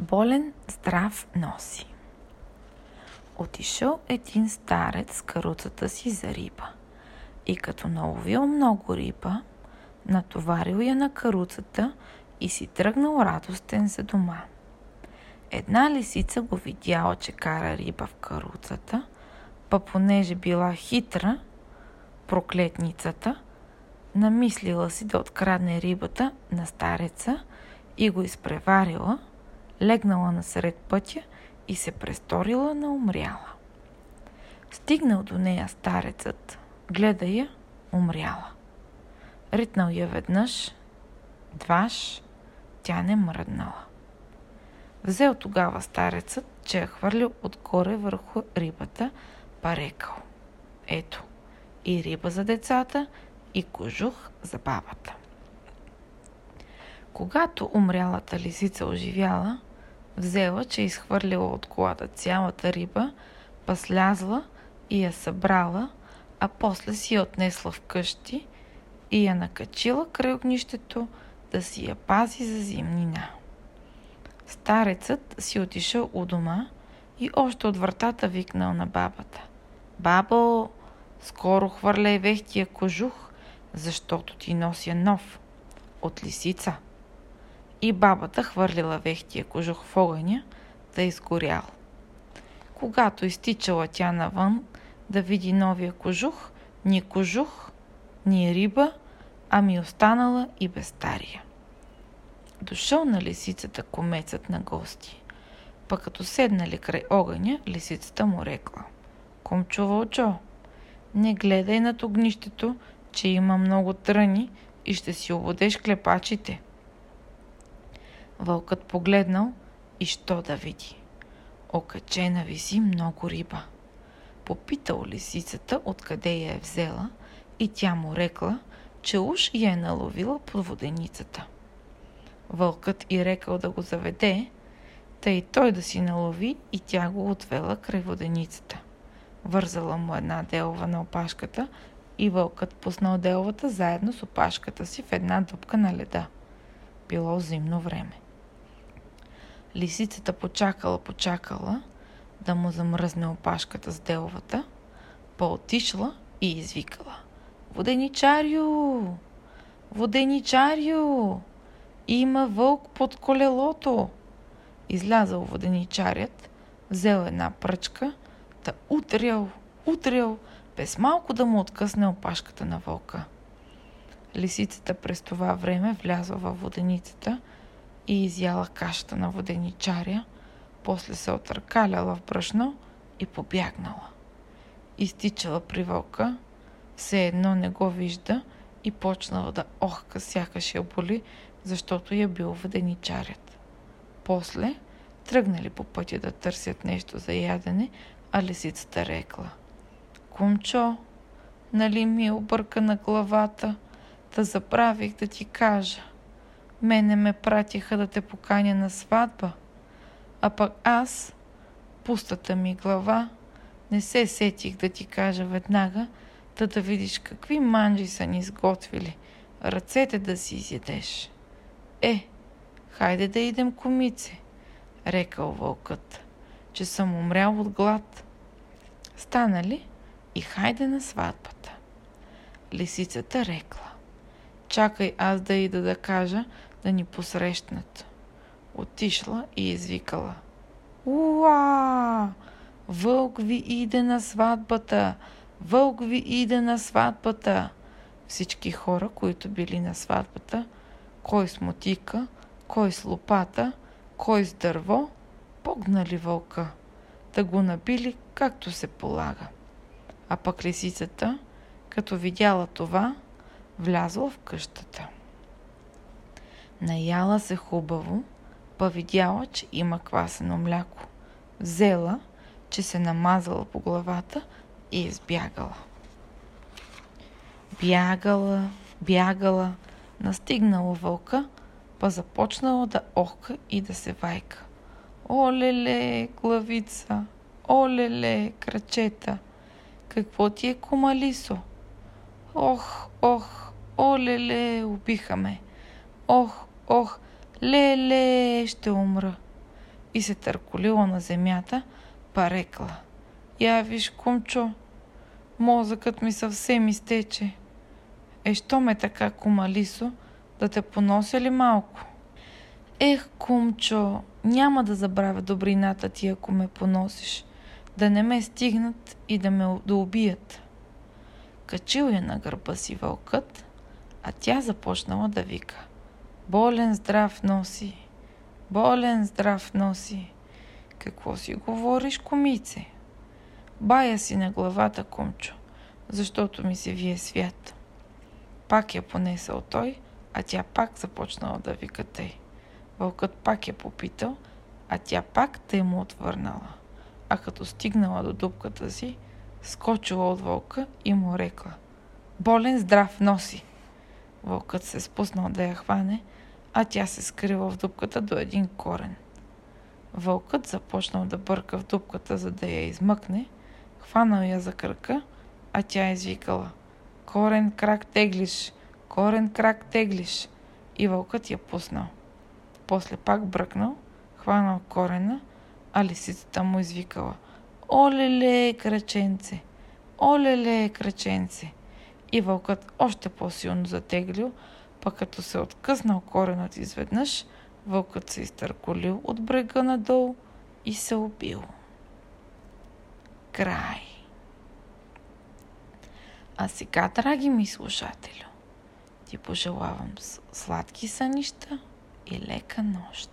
Болен здрав носи. Отишъл един старец с каруцата си за риба. И като наловил много риба, натоварил я на каруцата и си тръгнал радостен за дома. Една лисица го видяла, че кара риба в каруцата, па понеже била хитра, проклетницата, намислила си да открадне рибата на стареца и го изпреварила – легнала насред пътя и се престорила на умряла. Стигнал до нея старецът, гледа я, умряла. Ритнал я веднъж, дваш, тя не мръднала. Взел тогава старецът, че я хвърлил отгоре върху рибата, па рекал. Ето, и риба за децата, и кожух за бабата. Когато умрялата лисица оживяла, Взела, че изхвърлила от колата цялата риба, па слязла и я събрала, а после си я отнесла вкъщи и я накачила край огнището да си я пази за зимнина. Старецът си отишъл у дома и още от вратата викнал на бабата. Бабо, скоро хвърляй вехтия кожух, защото ти нося нов. От лисица и бабата хвърлила вехтия кожух в огъня, да изгорял. Когато изтичала тя навън да види новия кожух, ни кожух, ни риба, ами останала и без стария. Дошъл на лисицата комецът на гости. Пък като седнали край огъня, лисицата му рекла. Комчо Вълчо, не гледай над огнището, че има много тръни и ще си ободеш клепачите. Вълкът погледнал и що да види. Окачена виси много риба. Попитал лисицата откъде я е взела и тя му рекла, че уж я е наловила под воденицата. Вълкът и рекал да го заведе, тъй той да си налови и тя го отвела край воденицата. Вързала му една делова на опашката и вълкът пуснал деловата заедно с опашката си в една дупка на леда. Било зимно време. Лисицата почакала, почакала да му замръзне опашката с деловата, по-отишла и извикала. Воденичарио! Воденичарио! Има вълк под колелото! Излязал воденичарят, взел една пръчка, да утрял, утрял, без малко да му откъсне опашката на вълка. Лисицата през това време влязла във воденицата – и изяла кашата на воденичаря, после се отъркаляла в брашно и побягнала. Изтичала при вълка, все едно не го вижда и почнала да охка, сякаш я боли, защото я бил воденичарят. После тръгнали по пътя да търсят нещо за ядене, а лисицата рекла. Кумчо, нали ми е обърка на главата, да забравих да ти кажа – Мене ме пратиха да те поканя на сватба, а пък аз, пустата ми глава, не се сетих да ти кажа веднага, да да видиш какви манджи са ни сготвили, ръцете да си изядеш. Е, хайде да идем комице, рекал вълкът, че съм умрял от глад. Стана ли и хайде на сватбата. Лисицата рекла. Чакай аз да ида да кажа, да ни посрещнат. Отишла и извикала. Уа! Вълк ви иде на сватбата! Вълк ви иде на сватбата! Всички хора, които били на сватбата, кой с мотика, кой с лопата, кой с дърво, погнали вълка, да го набили както се полага. А пък лисицата, като видяла това, влязла в къщата. Наяла се хубаво, па видяла, че има квасено мляко. Взела, че се намазала по главата и избягала. Бягала, бягала, настигнала вълка, па започнала да охка и да се вайка. Олеле, главица, олеле, крачета, какво ти е комалисо? Ох, ох, олеле, убиха ме. Ох, ох, леле, ще умра. и се търколила на земята, па рекла. Я виж, кумчо, мозъкът ми съвсем изтече. Е, що ме така кумалисо, да те понося ли малко? Ех, кумчо, няма да забравя добрината ти, ако ме поносиш, да не ме стигнат и да ме да убият. Качил я на гърба си вълкът, а тя започнала да вика. Болен здрав носи, болен здрав носи. Какво си говориш, комице? Бая си на главата, кумчо, защото ми се вие свят. Пак я понесъл той, а тя пак започнала да вика тъй. Вълкът пак я попитал, а тя пак тъй му отвърнала. А като стигнала до дупката си, скочила от вълка и му рекла «Болен здрав носи!» Вълкът се спуснал да я хване, а тя се скрила в дупката до един корен. Вълкът започнал да бърка в дупката, за да я измъкне, хванал я за кръка, а тя извикала «Корен крак теглиш! Корен крак теглиш!» и вълкът я пуснал. После пак бръкнал, хванал корена, а лисицата му извикала «Олеле, краченце! Олеле, краченце!» И вълкът още по-силно затеглил, пък като се откъснал коренът изведнъж, вълкът се изтърколил от брега надолу и се убил. Край. А сега, драги ми слушателю, ти пожелавам сладки сънища и лека нощ.